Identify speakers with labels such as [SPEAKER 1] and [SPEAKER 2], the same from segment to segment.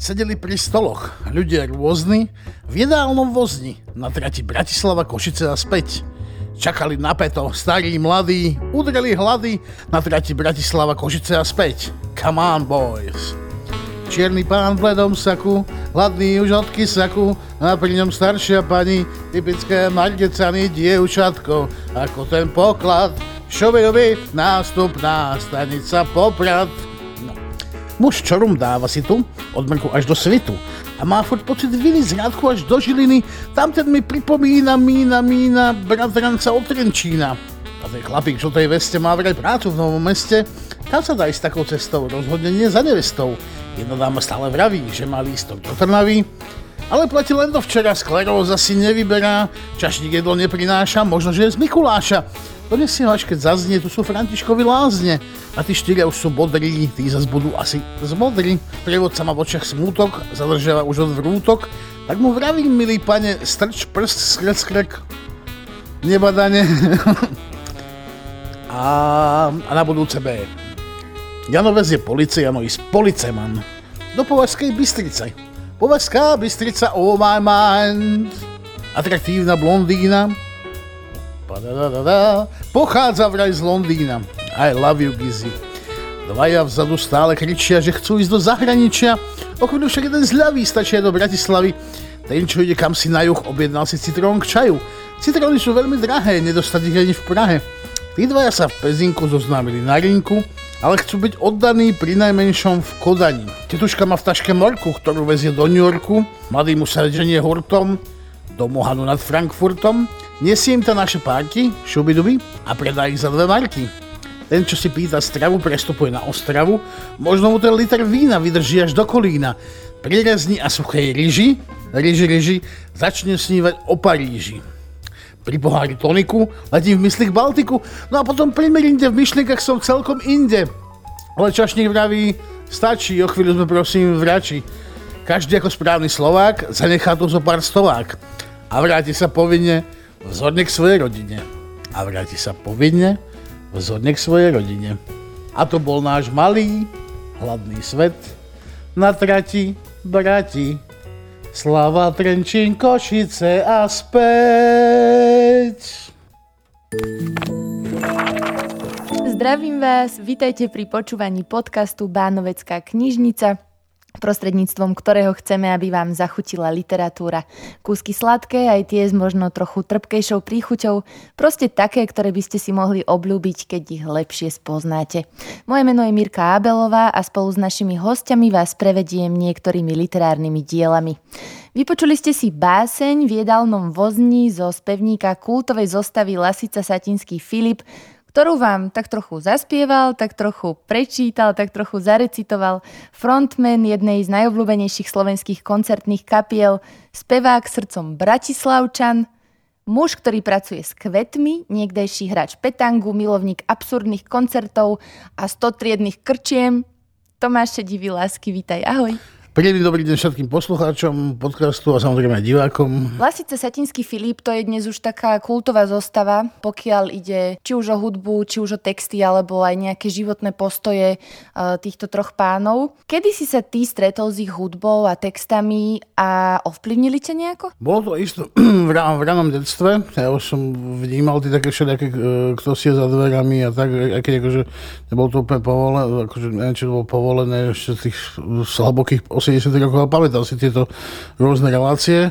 [SPEAKER 1] Sedeli pri stoloch ľudia rôzni v jedálnom vozni na trati Bratislava Košice a späť. Čakali napeto, starí, mladí, udreli hlady na trati Bratislava Košice a späť. Come on, boys! Čierny pán v bledom saku, hladný už od kysaku, a pri ňom staršia pani, typické margecany dievčatko, ako ten poklad, šovejovi nástupná stanica Poprad. Muž čorum dáva si tu, od mrku až do svitu. A má furt pocit viny z Rádku až do Žiliny, tamten mi pripomína mína mína bratranca od Trenčína. A ten chlapík v žltej veste má vraj prácu v novom meste, tam sa dá ísť takou cestou, rozhodne nie za nevestou. Jedna dáma stále vraví, že má lístok do Trnavy, ale platí len do včera, skleróza si nevyberá, čašník jedlo neprináša, možno, že je z Mikuláša. Si ho až keď zaznie, tu sú Františkovi lázne. A tí štyria už sú bodrí, tí zase budú asi zmodrí. Prievodca má v očiach smútok, zadržiava už od vrútok. Tak mu vravím, milý pane, strč prst, skrek, skrek. Nebadane. a, a na budúce B. Janovec je policej, Jano is policeman. Do Považskej Bystrice. Považská Bystrica, oh my mind. Atraktívna blondína, Pochádza vraj z Londýna. I love you, Gizzy. Dvaja vzadu stále kričia, že chcú ísť do zahraničia. O chvíľu však jeden zľaví stačia do Bratislavy. Ten, čo ide kam si na juh, objednal si citrón k čaju. Citróny sú veľmi drahé, nedostať ich ani v Prahe. Tí dvaja sa v Pezinku zoznámili na rinku, ale chcú byť oddaní pri najmenšom v Kodani. Tetuška má v taške morku, ktorú vezie do New Yorku, mladý mu sa ženie hurtom, do Mohanu nad Frankfurtom Nesie im to naše párky, šubiduby a predá ich za dve marky. Ten, čo si pýta stravu, prestupuje na Ostravu, možno mu ten liter vína vydrží až do kolína. Pri rezni a suchej ryži, ryži, ryži, začne snívať o Paríži. Pri pohári toniku letím v mysli Baltiku, no a potom pri v myšlienkach som celkom inde. Ale čašník vraví, stačí, o chvíľu sme prosím vrači. Každý ako správny Slovák zanechá tu zo pár stovák a vráti sa povinne vzhodne k svojej rodine a vráti sa povinne vzhodne k svojej rodine. A to bol náš malý, hladný svet na trati, brati, Slava Trenčín, Košice a späť.
[SPEAKER 2] Zdravím vás, vítajte pri počúvaní podcastu Bánovecká knižnica prostredníctvom ktorého chceme, aby vám zachutila literatúra. Kúsky sladké, aj tie s možno trochu trpkejšou príchuťou, proste také, ktoré by ste si mohli obľúbiť, keď ich lepšie spoznáte. Moje meno je Mirka Abelová a spolu s našimi hostiami vás prevediem niektorými literárnymi dielami. Vypočuli ste si báseň v jedálnom vozni zo spevníka kultovej zostavy Lasica Satinský Filip, ktorú vám tak trochu zaspieval, tak trochu prečítal, tak trochu zarecitoval frontman jednej z najobľúbenejších slovenských koncertných kapiel, spevák srdcom Bratislavčan, muž, ktorý pracuje s kvetmi, niekdejší hráč petangu, milovník absurdných koncertov a stotriedných krčiem. Tomáš Divý lásky, vítaj, ahoj.
[SPEAKER 1] Príjemný dobrý deň všetkým poslucháčom podcastu a samozrejme aj divákom.
[SPEAKER 2] Lasice Satinský Filip to je dnes už taká kultová zostava, pokiaľ ide či už o hudbu, či už o texty, alebo aj nejaké životné postoje uh, týchto troch pánov. Kedy si sa ty stretol s ich hudbou a textami a ovplyvnili ťa nejako?
[SPEAKER 1] Bolo to isto v, rá, v ranom detstve. Ja už som vnímal tie také všelijaké, uh, kto si je za dverami a tak, aj keď akože nebolo to úplne povolené, akože neviem, či to bolo povolené ešte tých 80 rokov a pamätal si tieto rôzne relácie.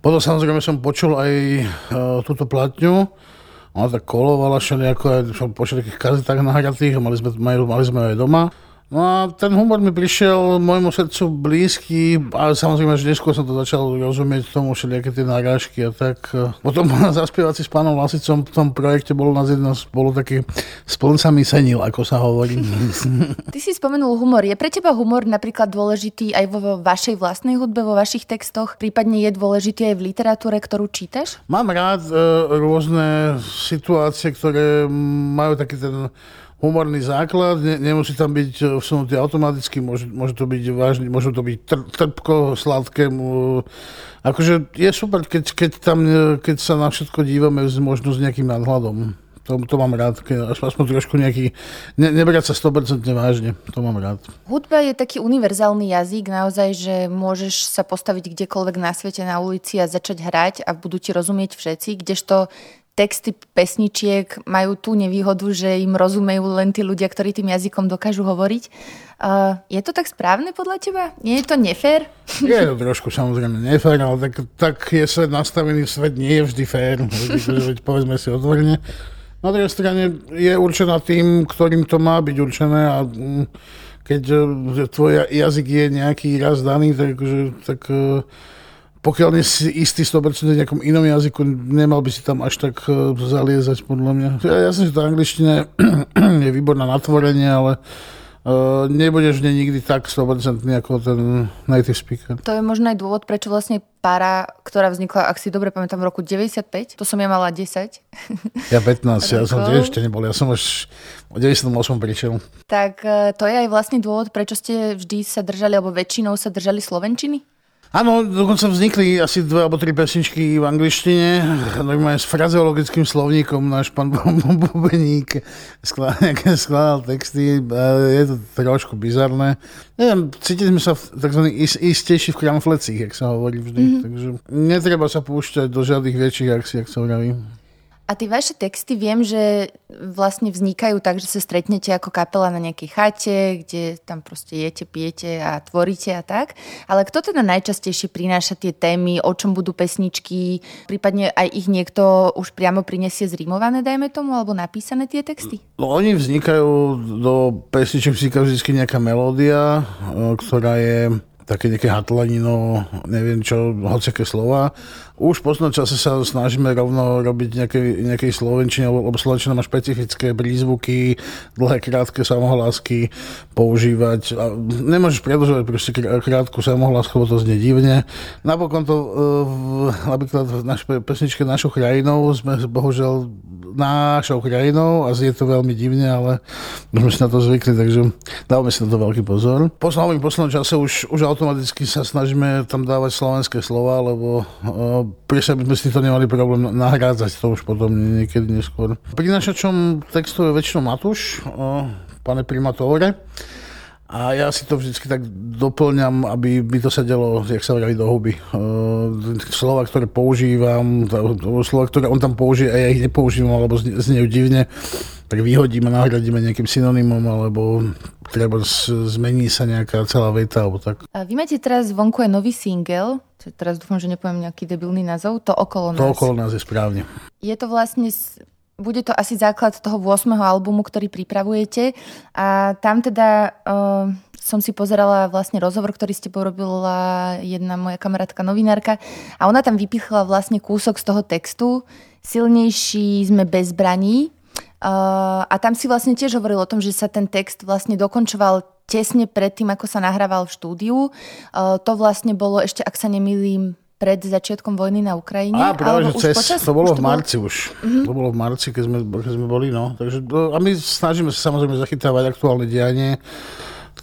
[SPEAKER 1] Potom samozrejme som počul aj uh, túto platňu, ona tak kolovala všelijako aj po všetkých kazetách nahratých, mali sme, mali, mali sme aj doma. No a ten humor mi prišiel môjmu srdcu blízky, ale samozrejme, že neskôr som to začal rozumieť tomu všelijaké tie narážky a tak. Potom zaspievať si s pánom Lasicom v tom projekte bolo nás jedno, bolo taký s plncami senil, ako sa hovorí.
[SPEAKER 2] Ty si spomenul humor. Je pre teba humor napríklad dôležitý aj vo vašej vlastnej hudbe, vo vašich textoch? Prípadne je dôležitý aj v literatúre, ktorú čítaš?
[SPEAKER 1] Mám rád e, rôzne situácie, ktoré majú taký ten humorný základ, ne, nemusí tam byť eh, vsunutý automaticky, môže, môže to byť vážne, môže to byť tr, trpko, sladké. Akože je super, keď, keď, tam, eh, keď sa na všetko dívame s nejakým nadhľadom. To, to mám rád, aspoň trošku nejaký, ne, nebrať sa 100% vážne, to mám rád.
[SPEAKER 2] Hudba je taký univerzálny jazyk, naozaj, že môžeš sa postaviť kdekoľvek na svete, na ulici a začať hrať a budú ti rozumieť všetci, kdežto texty pesničiek majú tú nevýhodu, že im rozumejú len tí ľudia, ktorí tým jazykom dokážu hovoriť. Uh, je to tak správne podľa teba? Nie je to nefér?
[SPEAKER 1] Je to trošku samozrejme nefér, ale tak, tak je svet nastavený, svet nie je vždy fér, povedzme si otvorene. Na druhej strane je určená tým, ktorým to má byť určené a mm, keď tvoj jazyk je nejaký raz daný, tak, tak uh, pokiaľ nie si istý 100% v nejakom inom jazyku, nemal by si tam až tak e, zaliezať, podľa mňa. Ja, ja som si to angličtina je výborná na tvorenie, ale Uh, nebudeš v nikdy tak 100% ako ten native speaker.
[SPEAKER 2] To je možno aj dôvod, prečo vlastne para, ktorá vznikla, ak si dobre pamätám, v roku 95, to som ja mala 10.
[SPEAKER 1] Ja 15, ja som tiež ešte nebol, ja som už v 98 prišiel.
[SPEAKER 2] Tak e, to je aj vlastne dôvod, prečo ste vždy sa držali, alebo väčšinou sa držali slovenčiny?
[SPEAKER 1] Áno, dokonca vznikli asi dve alebo tri pesničky v angličtine, normálne s frazeologickým slovníkom náš pán Bubeník skladal texty, je to trošku bizarné. Neviem, cítili sme sa tzv. istejší v kramflecích, jak sa hovorí vždy, mm-hmm. takže netreba sa púšťať do žiadnych väčších akcií, ak sa hovorí.
[SPEAKER 2] A tie vaše texty viem, že vlastne vznikajú tak, že sa stretnete ako kapela na nejakej chate, kde tam proste jete, pijete a tvoríte a tak. Ale kto teda najčastejšie prináša tie témy, o čom budú pesničky, prípadne aj ich niekto už priamo prinesie zrímované, dajme tomu, alebo napísané tie texty?
[SPEAKER 1] No, oni vznikajú, do pesniček vzniká vždy nejaká melódia, e, ktorá je také nejaké hatlanino, neviem čo, hociaké slova. Už v poslednom čase sa snažíme rovno robiť nejaké, nejakej slovenčine, lebo slovenčina má špecifické prízvuky, dlhé, krátke samohlásky používať. A nemôžeš predlžovať proste krátku samohlásku, lebo to znie divne. Napokon to, uh, napríklad v našej pesničke Našou krajinou sme bohužiaľ našou krajinou a znie to veľmi divne, ale už sme si na to zvykli, takže dávame si na to veľký pozor. Po v poslednom čase už, už automaticky sa snažíme tam dávať slovenské slova, lebo uh, pri sebe sme si to nemali problém nahrádzať to už potom niekedy neskôr. Prinašačom textu je väčšinou Matúš, pane primatore. A ja si to vždycky tak doplňam, aby mi to sedelo, jak sa vraví, do huby. Slova, ktoré používam, slova, ktoré on tam použije a ja ich nepoužívam, alebo znejú divne, tak vyhodíme, nahradíme nejakým synonymom, alebo treba zmení sa nejaká celá veta, alebo tak.
[SPEAKER 2] A vy máte teraz vonku aj nový single, teraz dúfam, že nepoviem nejaký debilný názov, To okolo nás.
[SPEAKER 1] To okolo nás je správne.
[SPEAKER 2] Je to vlastne bude to asi základ toho 8. albumu, ktorý pripravujete. A tam teda uh, som si pozerala vlastne rozhovor, ktorý ste porobila jedna moja kamarátka novinárka a ona tam vypichla vlastne kúsok z toho textu Silnejší sme bez zbraní. Uh, a tam si vlastne tiež hovoril o tom, že sa ten text vlastne dokončoval tesne pred tým, ako sa nahrával v štúdiu. Uh, to vlastne bolo ešte, ak sa nemýlim, pred začiatkom vojny na Ukrajine?
[SPEAKER 1] Á, práve, že cez, počas, to bolo v marci už. Uh-huh. To bolo v marci, keď sme, keď sme boli, no. Takže, a my snažíme sa samozrejme zachytávať aktuálne dianie,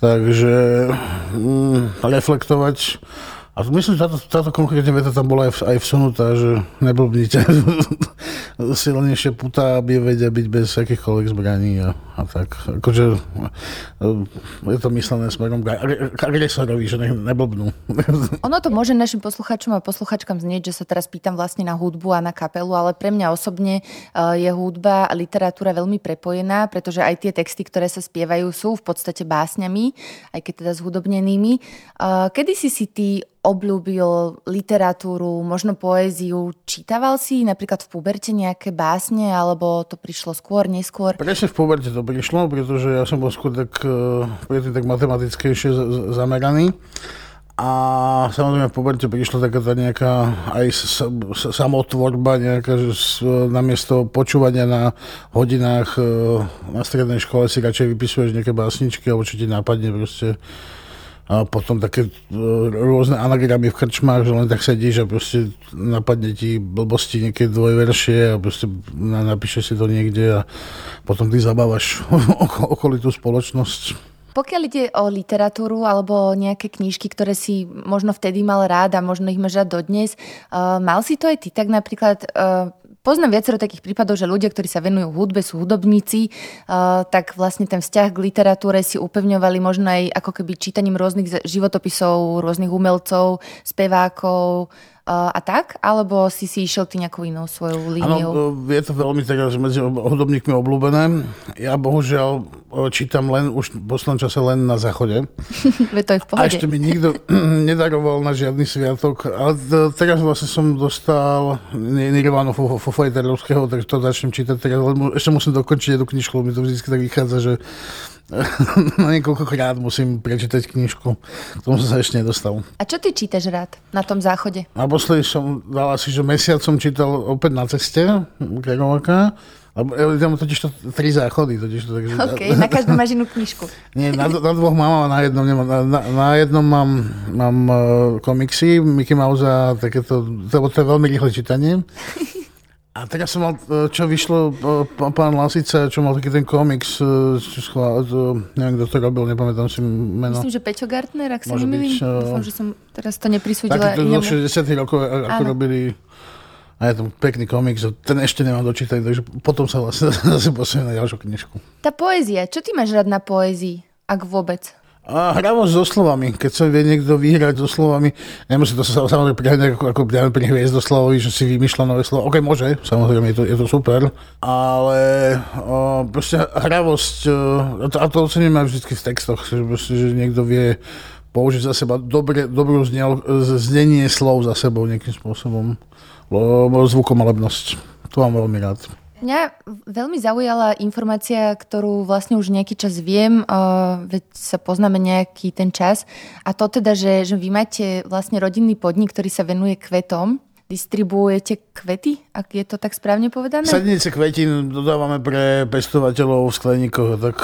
[SPEAKER 1] takže mm, reflektovať a myslím, že táto, táto konkrétne veta tam bola aj, aj vsunutá, že neblbnite. Silnejšie puta, aby vedia byť bez akýchkoľvek zbraní a, a tak. Akože je to myslené smerom k, agresorovi, že ne, neblbnú.
[SPEAKER 2] ono to môže našim posluchačom a posluchačkám znieť, že sa teraz pýtam vlastne na hudbu a na kapelu, ale pre mňa osobne je hudba a literatúra veľmi prepojená, pretože aj tie texty, ktoré sa spievajú, sú v podstate básňami, aj keď teda zhudobnenými. Kedy si si ty obľúbil literatúru, možno poéziu. Čítaval si napríklad v puberte nejaké básne, alebo to prišlo skôr, neskôr?
[SPEAKER 1] Presne v puberte to prišlo, pretože ja som bol skôr tak, uh, tak matematickejšie zameraný. A samozrejme v puberte prišla taká tá nejaká aj samotvorba, nejaká, že namiesto počúvania na hodinách e, na strednej škole si radšej vypisuješ nejaké básničky, čo ti nápadne proste a potom také e, rôzne anagramy v krčmách, že len tak sedíš a proste napadne ti blbosti nejaké dvojveršie a proste napíše si to niekde a potom ty zabávaš okolitú spoločnosť.
[SPEAKER 2] Pokiaľ ide o literatúru alebo nejaké knížky, ktoré si možno vtedy mal rád a možno ich máš rád dodnes, uh, mal si to aj ty tak napríklad uh, Poznám viacero takých prípadov, že ľudia, ktorí sa venujú hudbe, sú hudobníci, uh, tak vlastne ten vzťah k literatúre si upevňovali možno aj ako keby čítaním rôznych životopisov, rôznych umelcov, spevákov, a tak? Alebo si si išiel ty nejakou inou svojou líniou?
[SPEAKER 1] Áno, je to veľmi teraz medzi hudobníkmi obľúbené. Ja bohužiaľ čítam len už v poslednom čase len na záchode.
[SPEAKER 2] to je v pohode.
[SPEAKER 1] A ešte mi nikto nedaroval na žiadny sviatok. Ale teraz vlastne som dostal Nirvana Fofajterovského, takže to začnem čítať teraz. Ešte musím dokončiť jednu knižku, mi to vždy tak vychádza, že na niekoľkokrát musím prečítať knižku. K tomu som sa ešte nedostal.
[SPEAKER 2] A čo ty čítaš rád na tom záchode?
[SPEAKER 1] Naposledy som dal asi, že mesiac som čítal opäť na ceste Kerováka. Lebo ja tam totiž to tri záchody. Totiž to, takže...
[SPEAKER 2] OK, na každom máš inú knižku.
[SPEAKER 1] Nie, na, na dvoch mám a na jednom nemám. Na, na, na jednom mám, mám uh, komiksy Mickey Mouse a takéto, to, to je veľmi rýchle čítanie. A teraz som mal, e, čo vyšlo, e, pán Lasica, čo mal taký ten komiks, e, čo schvál, to, neviem, kto to robil, nepamätám si meno.
[SPEAKER 2] Myslím, že Peťo Gartner, ak sa nemýlim. Dúfam, že som teraz to neprisúdila
[SPEAKER 1] Taký to do 60 rokov, ako Áno. robili a je to pekný komiks, ten ešte nemám dočítať, takže potom sa vlastne zase posuniem na ďalšiu knižku.
[SPEAKER 2] Tá poézia, čo ty máš rád na poézii, ak vôbec?
[SPEAKER 1] A hravosť so slovami. Keď sa vie niekto vyhrať so slovami, nemusí to sa samozrejme prihľadať ako, ako pri Hviezdoslavovi, že si vymýšľa nové slovo. OK, môže, samozrejme, je to, je to super, ale o, proste hravosť, o, a to ocením aj vždy v textoch, že, proste, že niekto vie použiť za seba dobre, dobrú znel, znenie slov za sebou nejakým spôsobom. Zvukomalebnosť. To mám veľmi rád.
[SPEAKER 2] Mňa veľmi zaujala informácia, ktorú vlastne už nejaký čas viem, uh, veď sa poznáme nejaký ten čas. A to teda, že, že vy máte vlastne rodinný podnik, ktorý sa venuje kvetom. Distribuujete kvety, ak je to tak správne povedané?
[SPEAKER 1] Sadnice kvetín dodávame pre pestovateľov v skleníkoch. Tak...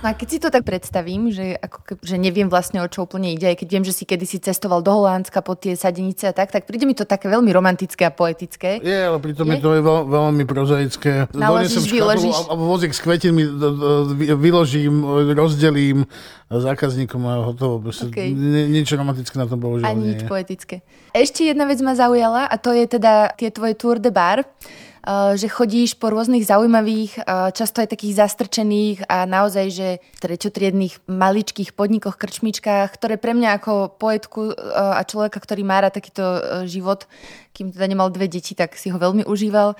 [SPEAKER 2] No a keď si to tak predstavím, že, ako že neviem vlastne o čo úplne ide, aj keď viem, že si kedysi cestoval do Holandska po tie sadenice a tak, tak príde mi to také veľmi romantické a poetické.
[SPEAKER 1] Je, ale pritom je, je to je veľ, veľmi prozaické.
[SPEAKER 2] Naložíš, vyložíš.
[SPEAKER 1] A, a vozík s kvetinmi vyložím, rozdelím zákazníkom a hotovo. Okay. Nič romantické na tom bohužiaľ
[SPEAKER 2] Ani nič poetické. Ešte jedna vec ma zaujala a to je teda tie tvoje tour de bar. Eh, že chodíš po rôznych zaujímavých, eh, často aj takých zastrčených a naozaj, že treťotriedných maličkých podnikoch, krčmičkách, ktoré pre mňa ako poetku eh, a človeka, ktorý má rád takýto život, kým teda nemal dve deti, tak si ho veľmi užíval,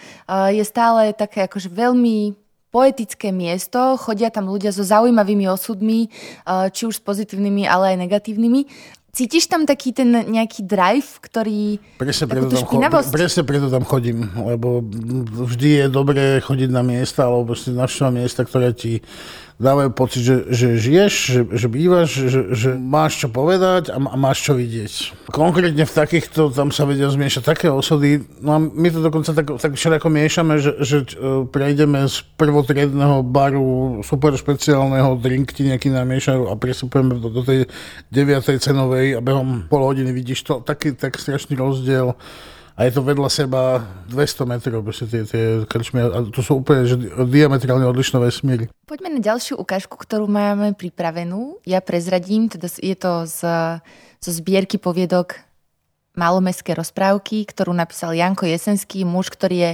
[SPEAKER 2] je stále také akože veľmi poetické miesto, chodia tam ľudia so zaujímavými osudmi, či už s pozitívnymi, ale aj negatívnymi. Cítiš tam taký ten nejaký drive, ktorý...
[SPEAKER 1] Presne preto, tam, cho- presne preto tam chodím, lebo vždy je dobré chodiť na miesta, alebo proste navštevovať miesta, ktoré ti dávajú pocit, že, že žiješ, že, že bývaš, že, že máš čo povedať a, máš čo vidieť. Konkrétne v takýchto, tam sa vedia zmiešať také osady, no a my to dokonca tak, tak všelijako miešame, že, že e, prejdeme z prvotriedného baru super špeciálneho drink ti nejaký namiešajú a prestupujeme do, do tej deviatej cenovej a behom pol hodiny vidíš to, taký tak strašný rozdiel a je to vedľa seba 200 metrov, tie, tie krčmy, a to sú úplne že diametrálne odlišné vesmíry.
[SPEAKER 2] Poďme na ďalšiu ukážku, ktorú máme pripravenú. Ja prezradím, teda je to z, zo zbierky poviedok Malomestské rozprávky, ktorú napísal Janko Jesenský, muž, ktorý je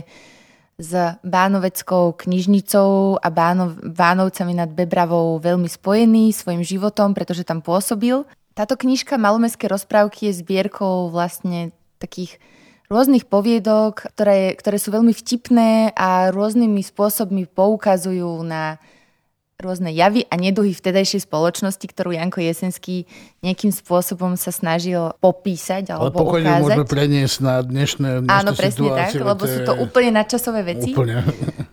[SPEAKER 2] s Bánoveckou knižnicou a Bánov, Bánovcami nad Bebravou veľmi spojený svojim životom, pretože tam pôsobil. Táto knižka Malomestské rozprávky je zbierkou vlastne takých rôznych poviedok, ktoré, ktoré sú veľmi vtipné a rôznymi spôsobmi poukazujú na rôzne javy a neduhy vtedajšej spoločnosti, ktorú Janko Jesenský nejakým spôsobom sa snažil popísať alebo Ale ukázať.
[SPEAKER 1] môžeme preniesť na dnešné, dnešné
[SPEAKER 2] Áno, presne tak, lebo sú to úplne nadčasové veci.
[SPEAKER 1] Úplne.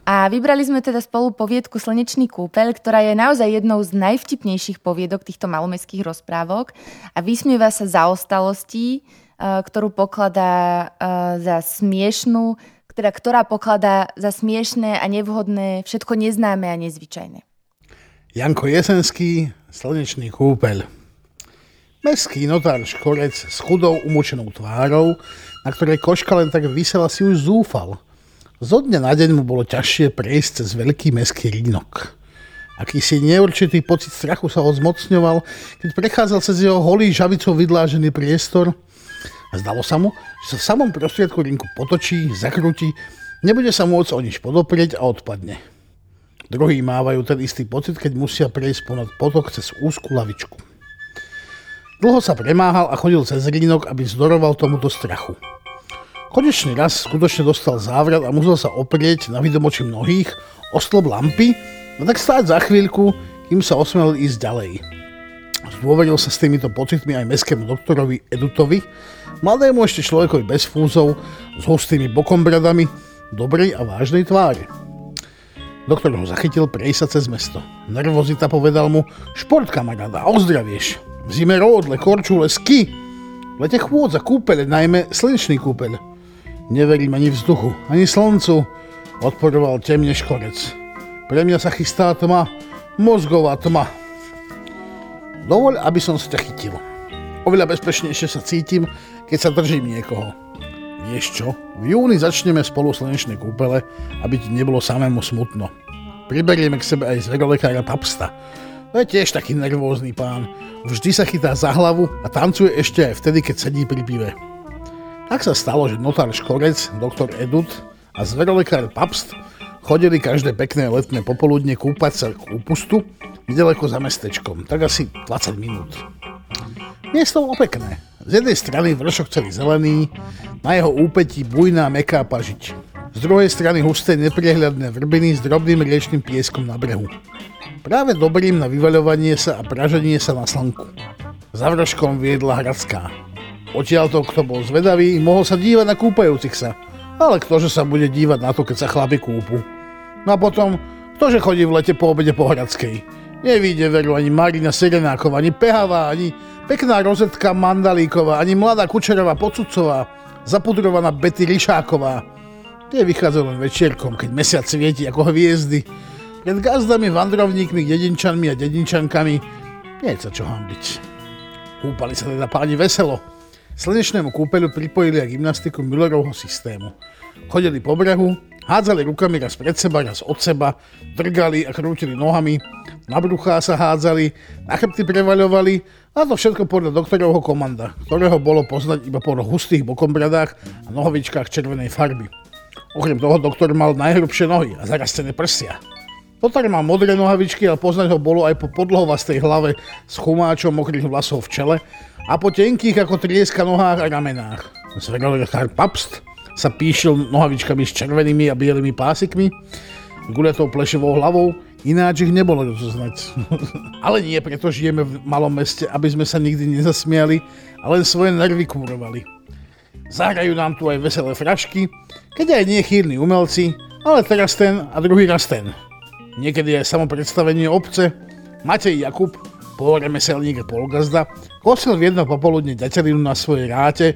[SPEAKER 2] A vybrali sme teda spolu poviedku Slnečný kúpeľ, ktorá je naozaj jednou z najvtipnejších poviedok týchto malomestských rozprávok a vysmieva sa zaostalostí, ktorú pokladá za smiešnú, teda ktorá pokladá za smiešné a nevhodné všetko neznáme a nezvyčajné.
[SPEAKER 1] Janko Jesenský, Slnečný kúpeľ. Mestský notár Škorec s chudou umočenou tvárou, na ktorej koška len tak vysela si už zúfal. Zo dňa na deň mu bolo ťažšie prejsť cez veľký mestský rínok. Akýsi neurčitý pocit strachu sa ho zmocňoval, keď prechádzal cez jeho holý žavicou vydlážený priestor – zdalo sa mu, že sa v samom prostriedku rinku potočí, zakrúti, Nebude sa môcť o nič podoprieť a odpadne. Druhí mávajú ten istý pocit, keď musia prejsť ponad potok cez úzku lavičku. Dlho sa premáhal a chodil cez rínok, aby zdoroval tomuto strachu. Konečný raz skutočne dostal závrat a musel sa oprieť na vidomoči mnohých o stĺp lampy a tak stáť za chvíľku, kým sa osmel ísť ďalej. Zdôveril sa s týmito pocitmi aj mestskému doktorovi Edutovi, mladému ešte človekovi bez fúzov, s hustými bokombradami, dobrej a vážnej tvári. Doktor ho zachytil prejsť sa cez mesto. Nervozita povedal mu, šport kamaráda, ozdravieš. V zime ródle, korčule, ski. V lete chôdza, kúpele, najmä slnečný kúpeľ. Neverím ani vzduchu, ani slncu, odporoval temne škorec. Pre mňa sa chystá tma, mozgová tma. Dovoľ, aby som si ťa chytil. Oveľa bezpečnejšie sa cítim, keď sa držím niekoho. Vieš čo? V júni začneme spolu slnečné kúpele, aby ti nebolo samému smutno. Priberieme k sebe aj zverolekára Papsta. To je tiež taký nervózny pán. Vždy sa chytá za hlavu a tancuje ešte aj vtedy, keď sedí pri pive. Tak sa stalo, že notár Škorec, doktor Edut a zverolekár Papst chodili každé pekné letné popoludne kúpať sa k úpustu, nedaleko za mestečkom, tak asi 20 minút. Miesto bolo pekné. Z jednej strany vršok celý zelený, na jeho úpetí bujná meká pažiť. Z druhej strany husté nepriehľadné vrbiny s drobným riečným pieskom na brehu. Práve dobrým na vyvaľovanie sa a praženie sa na slnku. Za vrškom viedla Hradská, Odtiaľ to, kto bol zvedavý, mohol sa dívať na kúpajúcich sa. Ale ktože sa bude dívať na to, keď sa chlapi kúpu. No a potom, ktože chodí v lete po obede po Hradskej. Nevíde veru ani Marina Serenáková, ani Pehavá, ani pekná rozetka Mandalíková, ani mladá Kučerová Pocucová, zapudrovaná Betty Lišáková. Tie vychádzajú len večierkom, keď mesiac svieti ako hviezdy. Pred gazdami, vandrovníkmi, dedinčanmi a dedinčankami nie je sa čo hambiť. Kúpali sa teda páni veselo, Slnečnému kúpeľu pripojili aj gymnastiku Millerovho systému. Chodili po brehu, hádzali rukami raz pred seba, raz od seba, drgali a krútili nohami, na bruchá sa hádzali, na chrbty prevaľovali a to všetko podľa doktorovho komanda, ktorého bolo poznať iba po hustých bokombradách a nohovičkách červenej farby. Okrem toho doktor mal najhrubšie nohy a zarastené prsia. Lotar má modré nohavičky, ale poznať ho bolo aj po podlhovastej hlave s chumáčom mokrých vlasov v čele a po tenkých ako trieska nohách a ramenách. Zverolegár Papst sa píšil nohavičkami s červenými a bielými pásikmi, guletou plešovou hlavou, ináč ich nebolo rozoznať. ale nie preto žijeme v malom meste, aby sme sa nikdy nezasmiali a len svoje nervy kúrovali. Zahrajú nám tu aj veselé frašky, keď aj nie chýrni umelci, ale teraz ten a druhý raz ten. Niekedy aj samo predstavenie obce. Matej Jakub, poloremeselník a polgazda, kosil v jedno popoludne ďatelinu na svojej ráte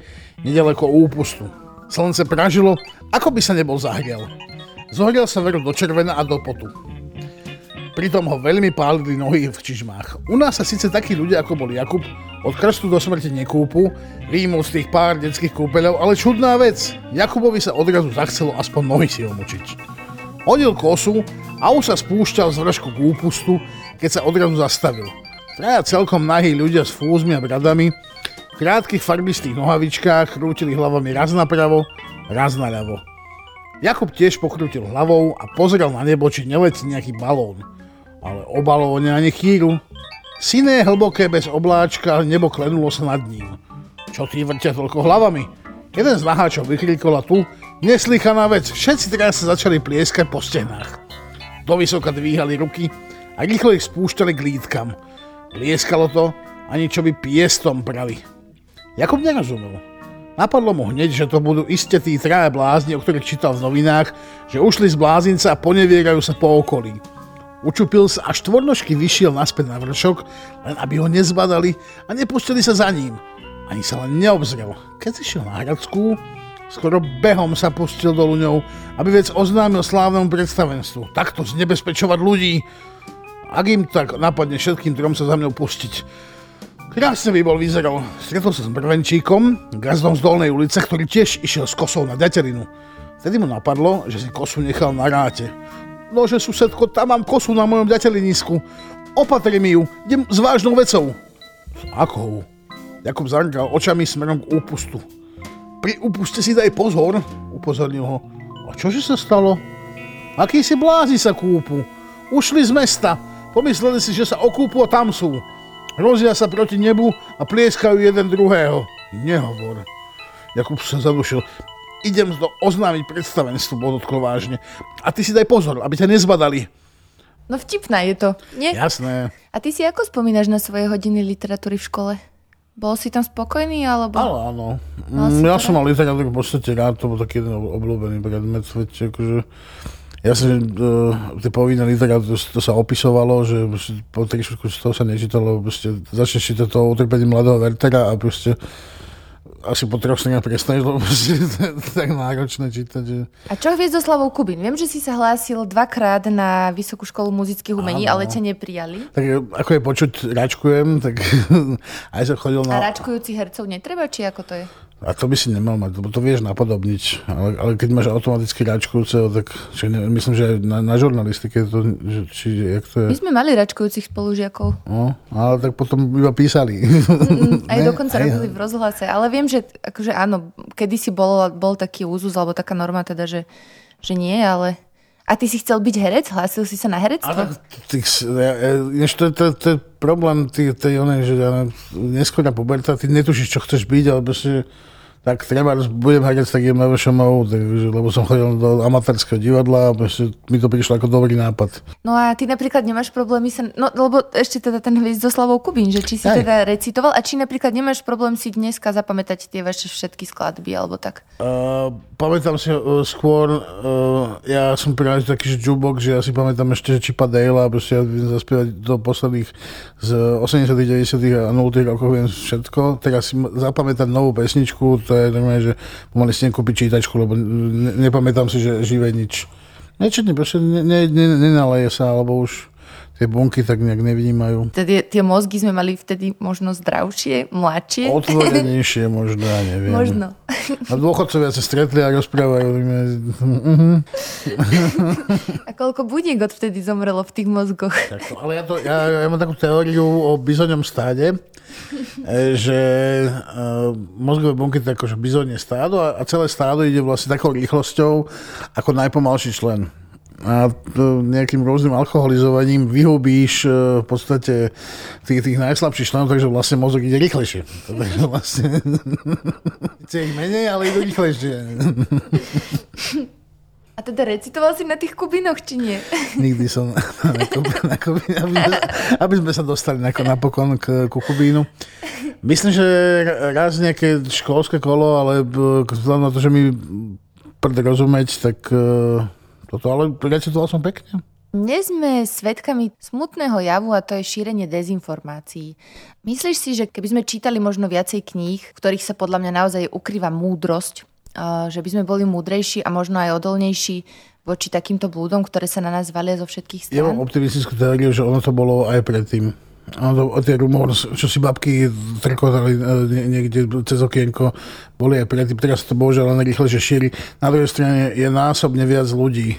[SPEAKER 1] nedaleko úpustu. Slnce pražilo, ako by sa nebol zahriel. Zohriel sa veru do červena a do potu. Pritom ho veľmi pálili nohy v čižmách. U nás sa síce takí ľudia ako bol Jakub od krstu do smrti nekúpu, výjimú z tých pár detských kúpeľov, ale čudná vec, Jakubovi sa odrazu zachcelo aspoň nohy si omočiť. Hodil kosu a už sa spúšťal z vršku k úpustu, keď sa odrazu zastavil. Traja celkom nahí ľudia s fúzmi a bradami, v krátkých farbistých nohavičkách krútili hlavami raz napravo, raz naľavo. Jakub tiež pokrútil hlavou a pozrel na nebo, či neletí nejaký balón. Ale o balóne ani chýru. Siné, hlboké, bez obláčka, nebo klenulo sa nad ním. Čo tí vrtia toľko hlavami? Jeden z naháčov vykrikol a tu, neslychaná vec, všetci teraz sa začali plieskať po stenách. Do vysoka dvíhali ruky a rýchlo ich spúšťali k lítkam. Plieskalo to, ani čo by piestom brali. Jakub nerozumel. Napadlo mu hneď, že to budú iste tí traja blázni, o ktorých čítal v novinách, že ušli z blázinca a ponevierajú sa po okolí. Učupil sa a štvornožky vyšiel naspäť na vršok, len aby ho nezbadali a nepustili sa za ním. Ani sa len neobzrel. Keď si šiel na Hradskú, Skoro behom sa pustil dolu ňou, aby vec oznámil slávnemu predstavenstvu. Takto znebezpečovať ľudí. Ak im tak napadne všetkým trom sa za mňou pustiť. Krásne by bol vyzeral. Stretol sa s Brvenčíkom, gazdom z Dolnej ulice, ktorý tiež išiel s kosou na ďatelinu. Vtedy mu napadlo, že si kosu nechal na ráte. No, že susedko, tam mám kosu na mojom ďatelinisku. Opatri mi ju, idem s vážnou vecou. S akou? Jakub zargal očami smerom k úpustu. Pri upuste si daj pozor, upozornil ho. A čože sa stalo? Akí si blázi sa kúpu? Ušli z mesta. Pomysleli si, že sa okúpu a tam sú. Rozia sa proti nebu a plieskajú jeden druhého. Nehovor. Jakub sa zadušil. Idem to oznámiť predstavenstvu, podotkol vážne. A ty si daj pozor, aby ťa nezbadali.
[SPEAKER 2] No vtipná je to, nie?
[SPEAKER 1] Jasné.
[SPEAKER 2] A ty si ako spomínaš na svoje hodiny literatúry v škole? Bol si tam spokojný, alebo...
[SPEAKER 1] Áno, áno.
[SPEAKER 2] Mal
[SPEAKER 1] Mm, ja
[SPEAKER 2] to
[SPEAKER 1] som mal literatúru v podstate rád, to bol taký jeden obľúbený predmet. Veď, akože, ja si, uh, tie povinné literatúry, to, to sa opisovalo, že po tričku z toho sa nečítalo, proste začneš čítať to utrpenie mladého Wertera a proste asi po troch staniach prestaneš, lebo proste tak náročné čítať, že...
[SPEAKER 2] A čo Hviezdoslavou Kubín? Viem, že si sa hlásil dvakrát na Vysokú školu muzických umení,
[SPEAKER 1] Áno.
[SPEAKER 2] ale ťa neprijali.
[SPEAKER 1] Tak ako je počuť, račkujem, tak aj som chodil
[SPEAKER 2] A
[SPEAKER 1] na...
[SPEAKER 2] račkujúcich hercov netreba, či ako to je?
[SPEAKER 1] A to by si nemal mať, lebo to vieš napodobniť. Ale, ale keď máš automaticky račkujúceho, tak že ne, myslím, že na, na žurnalistike to, že, či, jak to
[SPEAKER 2] My
[SPEAKER 1] je.
[SPEAKER 2] sme mali račkujúcich spolužiakov.
[SPEAKER 1] No, ale tak potom iba písali.
[SPEAKER 2] Aj
[SPEAKER 1] Ne?
[SPEAKER 2] dokonca
[SPEAKER 1] Aj,
[SPEAKER 2] robili v rozhlase. Ale viem, že akože áno, kedysi bol, bol taký úzus, alebo taká norma teda, že, že nie, ale... A ty si chcel byť herec? Hlásil si sa na herectvo?
[SPEAKER 1] Ale ty, to, to, to, je problém ty, tej onej, že ja, neskôr na puberta, ty netušíš, čo chceš byť, ale proste tak treba, budem herec, tak idem na VŠMU, takže, lebo som chodil do amatérskeho divadla a mi to prišlo ako dobrý nápad.
[SPEAKER 2] No a ty napríklad nemáš problémy sa... No lebo ešte teda ten Hviezdoslavou Kubín, že či si
[SPEAKER 1] Hej.
[SPEAKER 2] teda recitoval a či napríklad nemáš problém si dneska zapamätať tie vaše všetky skladby alebo tak.
[SPEAKER 1] Uh, pamätám si uh, skôr, uh, ja som prinášal taký že jukebox, že ja si pamätám ešte, že Chipa Dale a proste ja viem zaspievať do posledných z 80 90 a 0 rokov viem všetko. Teraz si zapamätať novú pesničku, to je normálne, že pomaly si kúpiť čítačku, lebo ne, nepamätám si, že živé nič. Nečetne, proste ne, ne, ne, nenaleje sa, alebo už tie bunky tak nejak nevnímajú.
[SPEAKER 2] Tedy tie mozgy sme mali vtedy možno zdravšie, mladšie.
[SPEAKER 1] Otvorenejšie možno, ja neviem.
[SPEAKER 2] Možno.
[SPEAKER 1] A dôchodcovia sa stretli a rozprávajú. mhm.
[SPEAKER 2] A koľko budiek odvtedy zomrelo v tých mozgoch?
[SPEAKER 1] Takto, ale ja, to, ja, ja mám takú teóriu o bizoňom stáde, že uh, mozgové bunky to je akože bizonie stádo a, a celé stádo ide vlastne takou rýchlosťou ako najpomalší člen. A nejakým rôznym alkoholizovaním vyhubíš e, v podstate tých, tých najslabších členov, takže vlastne mozog ide rýchlejšie. Takže vlastne chce ich menej, ale idú rýchlejšie.
[SPEAKER 2] A teda recitoval si na tých kubinoch, či nie?
[SPEAKER 1] Nikdy som na, na, na Kubínu, aby, aby sme sa dostali nako, napokon k, ku Kubínu. Myslím, že raz nejaké školské kolo, ale b- vzhľadom na to, že mi prd rozumieť, tak eh, toto, ale recitoval som pekne.
[SPEAKER 2] Dnes sme svedkami smutného javu a to je šírenie dezinformácií. Myslíš si, že keby sme čítali možno viacej kníh, v ktorých sa podľa mňa naozaj ukrýva múdrosť, že by sme boli múdrejší a možno aj odolnejší voči takýmto blúdom, ktoré sa na nás valia zo všetkých
[SPEAKER 1] Ja mám
[SPEAKER 2] strán?
[SPEAKER 1] optimistickú teóriu, že ono to bolo aj predtým. Ono to, o tie rumor, čo si babky trekotali eh, nie- niekde cez okienko, boli aj predtým. Teraz to bohužiaľ len rýchlejšie šíri. Na druhej strane je násobne viac ľudí,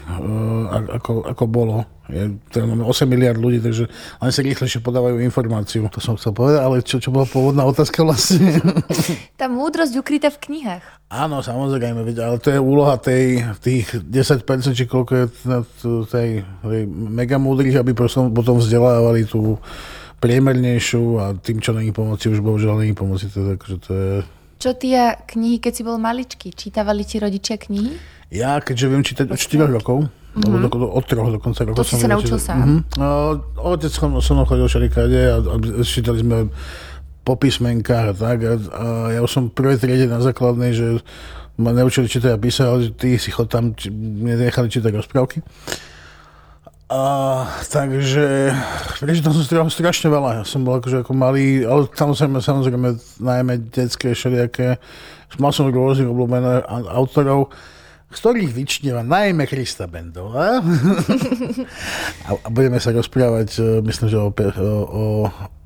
[SPEAKER 1] a- ako, ako bolo. Je, teda máme 8 miliard ľudí, takže len sa rýchlejšie podávajú informáciu. To som chcel povedať, ale čo, čo bola pôvodná otázka vlastne?
[SPEAKER 2] Tá múdrosť ukrytá v knihách.
[SPEAKER 1] Áno, samozrejme, ale to je úloha tej, tých 10%, či koľko je tej, tej mega múdrych, aby potom, potom vzdelávali tú priemernejšiu a tým, čo není pomoci, už bohužiaľ není pomoci. Je, akože to je...
[SPEAKER 2] Čo ty a knihy, keď si bol maličký? Čítavali ti rodičia knihy?
[SPEAKER 1] Ja, keďže viem čítať od 4 rokov, mm-hmm. do, od 3 dokonca rokov.
[SPEAKER 2] To si sa naučil sám?
[SPEAKER 1] Mhm. No, otec som, som chodil všelikade a, a čítali sme po písmenkách a tak. A, a ja už som v prvej triede na základnej, že ma neučili čítať a písať, ale ty si chod tam, či, nechali čítať rozprávky. A, takže prečítal som stra- strašne veľa. Ja som bol akože ako malý, ale samozrejme, samozrejme najmä detské všelijaké. Mal som rôznych obľúbených autorov, z ktorých vyčnieva najmä Krista Bendová. a, a budeme sa rozprávať, e, myslím, že o, o,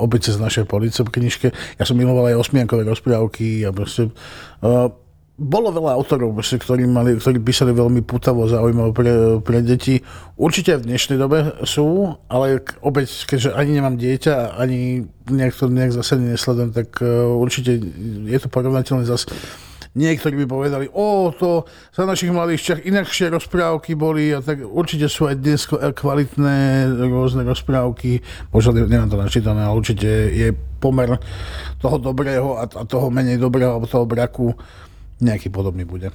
[SPEAKER 1] o z našej police v knižke. Ja som miloval aj osmiankové rozprávky a proste... Uh, bolo veľa autorov, ktorí, mali, ktorí písali veľmi putavo, zaujímavé pre, pre deti. Určite v dnešnej dobe sú, ale opäť, keďže ani nemám dieťa, ani nejak to nejak zase nesledujem, tak uh, určite je to porovnateľné zase Niektorí by povedali, o, to za našich mladých čach inakšie rozprávky boli a tak určite sú aj dnes kvalitné rôzne rozprávky. Možno nemám to načítané, ale určite je pomer toho dobrého a, toho menej dobrého, toho braku nejaký podobný bude.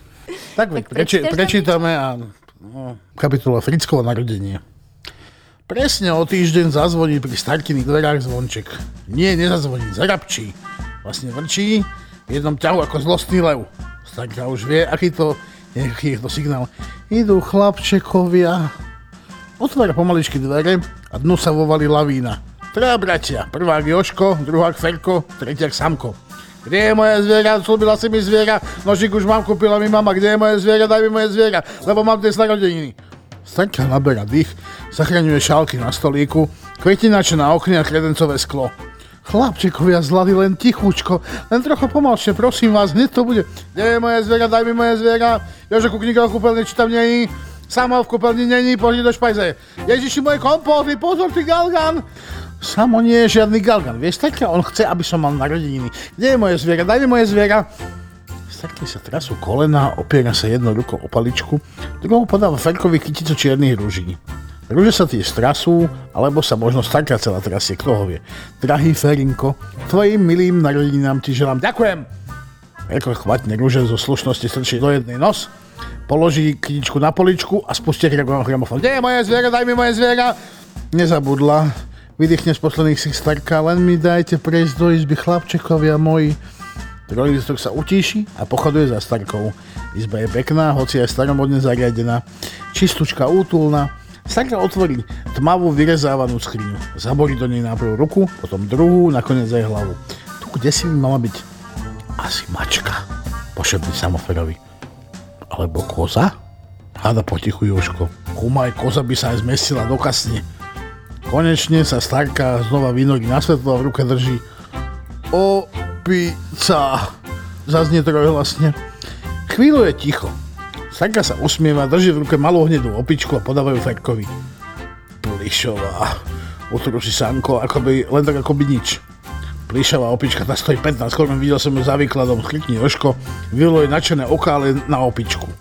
[SPEAKER 1] Tak, tak preči, prečítame a no, kapitola Frickovo narodenie. Presne o týždeň zazvoní pri starkyných dverách zvonček. Nie, nezazvoní, zarabčí. Vlastne vrčí, v jednom ťahu ako zlostný lev. Starka už vie, aký to, aký je to signál. Idú chlapčekovia. Otvára pomaličky dvere a dnu sa vovali lavína. Traja bratia, prvák Joško, druhák Ferko, tretiak Samko. Kde je moje zviera? Slúbila si mi zviera, nožík už mám, kúpila mi mama. Kde je moje zviera? Daj mi moje zviera, lebo mám dnes narodeniny. Starka naberá dých, zachraňuje šálky na stolíku, kvetinače na okne a kredencové sklo. Chlapčekovia zlady len tichúčko, len trochu pomalšie, prosím vás, hneď to bude. Kde je moje zviera, daj mi moje zviera. Jožo, kniha o kúpeľni, či tam není. Samo v kúpeľni není, poďte do špajze. Ježiši, moje kompóty, pozor, ty galgan. Samo nie je žiadny galgan, vieš, tak on chce, aby som mal narodeniny. Kde je moje zviera, daj mi moje zviera. Takne sa trasú kolena, opiera sa jednou rukou o paličku, druhou podáva Ferkovi kyticu čiernych rúží. Rúže sa tie strasú, alebo sa možno starka celá trasie, kto ho vie. Drahý Ferinko, tvojim milým narodinám ti želám. Ďakujem! Ferko chvatne rúže zo slušnosti strčí do jednej nos, položí kničku na poličku a spustí gramofón. Kde je moje zviera, daj mi moje zviera! Nezabudla, vydýchne z posledných si starka, len mi dajte prejsť do izby chlapčekovia moji. Trojlistok sa utíši a pochoduje za starkou. Izba je pekná, hoci aj staromodne zariadená. Čistúčka útulná, Starka otvorí tmavú vyrezávanú skriňu. Zaborí do nej najprv ruku, potom druhú, nakoniec aj hlavu. Tu kde si mala byť? Asi mačka, pošepní samoferovi. Alebo koza? Háda potichu Joško. Kuma koza by sa aj zmestila do kasne. Konečne sa starka znova vynorí na svetlo a v ruke drží opica. Zaznie trojhlasne. Chvíľu je ticho. Sanka sa usmieva, drží v ruke malú hnedú opičku a podávajú Ferkovi. Plišová, utrúši Sanko, akoby, len tak akoby nič. Plišová opička, tá stojí 15 korun, videl som ju za výkladom, sklikni Joško, vylo je načené oká len na opičku.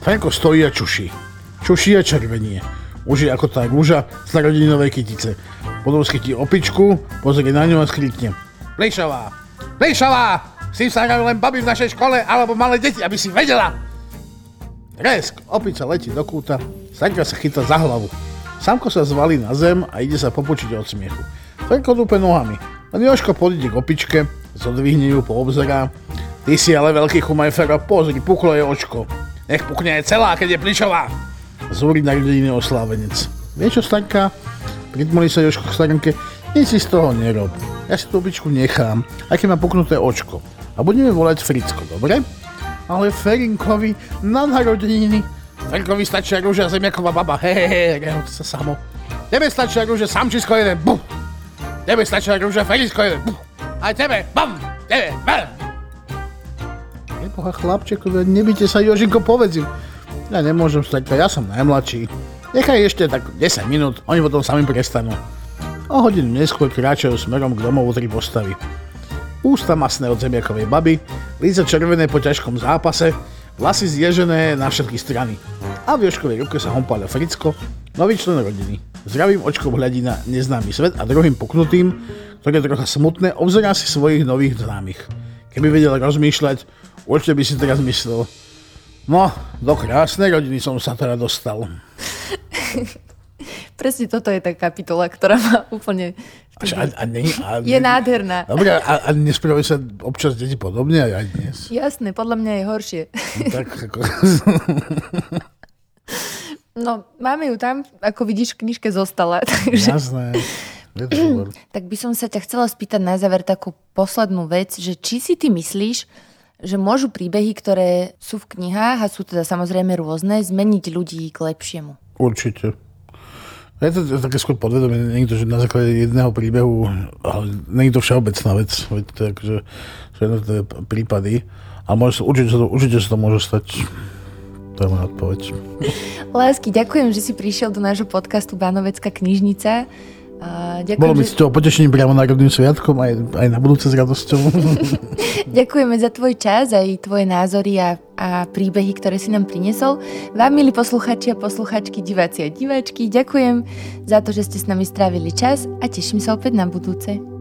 [SPEAKER 1] Ferko stojí a čuší. Čuší a červenie. Už je ako tá rúža z narodeninovej kytice. Potom schytí opičku, pozrie na ňu a sklikne. Plišová! Plišová! Si sa len babi v našej škole alebo malé deti, aby si vedela! Tresk, opica letí do kúta, Sanka sa chytá za hlavu. Samko sa zvalí na zem a ide sa popučiť od smiechu. Ferko dúpe nohami. Len Joško podíde k opičke, zodvihne ju, poobzerá. Ty si ale veľký chumaj Fero, pozri, puklo je očko. Nech pukne aj celá, keď je pličová. Zúri na rodiny oslávenec. Vieš čo, Stanka? Pridmolí sa Joško k Stanke. Nic si z toho nerob. Ja si tú opičku nechám, keď má puknuté očko. A budeme volať Fricko, dobre? ale Ferinkovi na narodeniny. Ferinkovi stačia rúža zemiaková baba, hehehe, he, sa samo. Tebe stačia rúže samčisko jeden, bum. Tebe stačia rúže Ferinsko jeden, bum. Aj tebe, bam, tebe, bam. Neboha chlapčeku, nebyte sa Jožinko povedz Ja nemôžem stať, ja som najmladší. Nechaj ešte tak 10 minút, oni potom sami prestanú. O hodinu neskôr kráčajú smerom k domovu tri postavy ústa masné od zemiakovej baby, líce červené po ťažkom zápase, vlasy zježené na všetky strany. A v Joškovej ruke sa hompáľa Fricko, nový člen rodiny. Zdravým očkom hľadí na neznámy svet a druhým poknutým, ktoré trocha smutné, obzerá si svojich nových známych. Keby vedel rozmýšľať, určite by si teraz myslel, no, do krásnej rodiny som sa teda dostal.
[SPEAKER 2] Presne toto je tá kapitola, ktorá ma úplne...
[SPEAKER 1] A, a, ne, a,
[SPEAKER 2] je nádherná.
[SPEAKER 1] Dobre, a, a nespravujú sa občas deti podobne aj dnes?
[SPEAKER 2] Jasné, podľa mňa je horšie.
[SPEAKER 1] No, tak ako...
[SPEAKER 2] no, máme ju tam, ako vidíš, v knižke zostala. Takže...
[SPEAKER 1] Jasné.
[SPEAKER 2] tak by som sa ťa chcela spýtať na záver takú poslednú vec, že či si ty myslíš, že môžu príbehy, ktoré sú v knihách a sú teda samozrejme rôzne, zmeniť ľudí k lepšiemu?
[SPEAKER 1] Určite. Je to, také skôr podvedomie, nie je to, že na základe jedného príbehu, ale nie je to všeobecná vec, veď to je akože, sú jednotlivé prípady, a môže, určite, sa to, určite sa to môže stať. To je moja odpoveď.
[SPEAKER 2] Lásky, ďakujem, že si prišiel do nášho podcastu Bánovecká knižnica.
[SPEAKER 1] A ďakujem, Bolo mi s toho potešením priamo národným sviatkom aj, aj na budúce s radosťou.
[SPEAKER 2] Ďakujeme za tvoj čas aj tvoje názory a, a príbehy, ktoré si nám priniesol. Vám, milí posluchači a posluchačky, diváci a diváčky, ďakujem za to, že ste s nami strávili čas a teším sa opäť na budúce.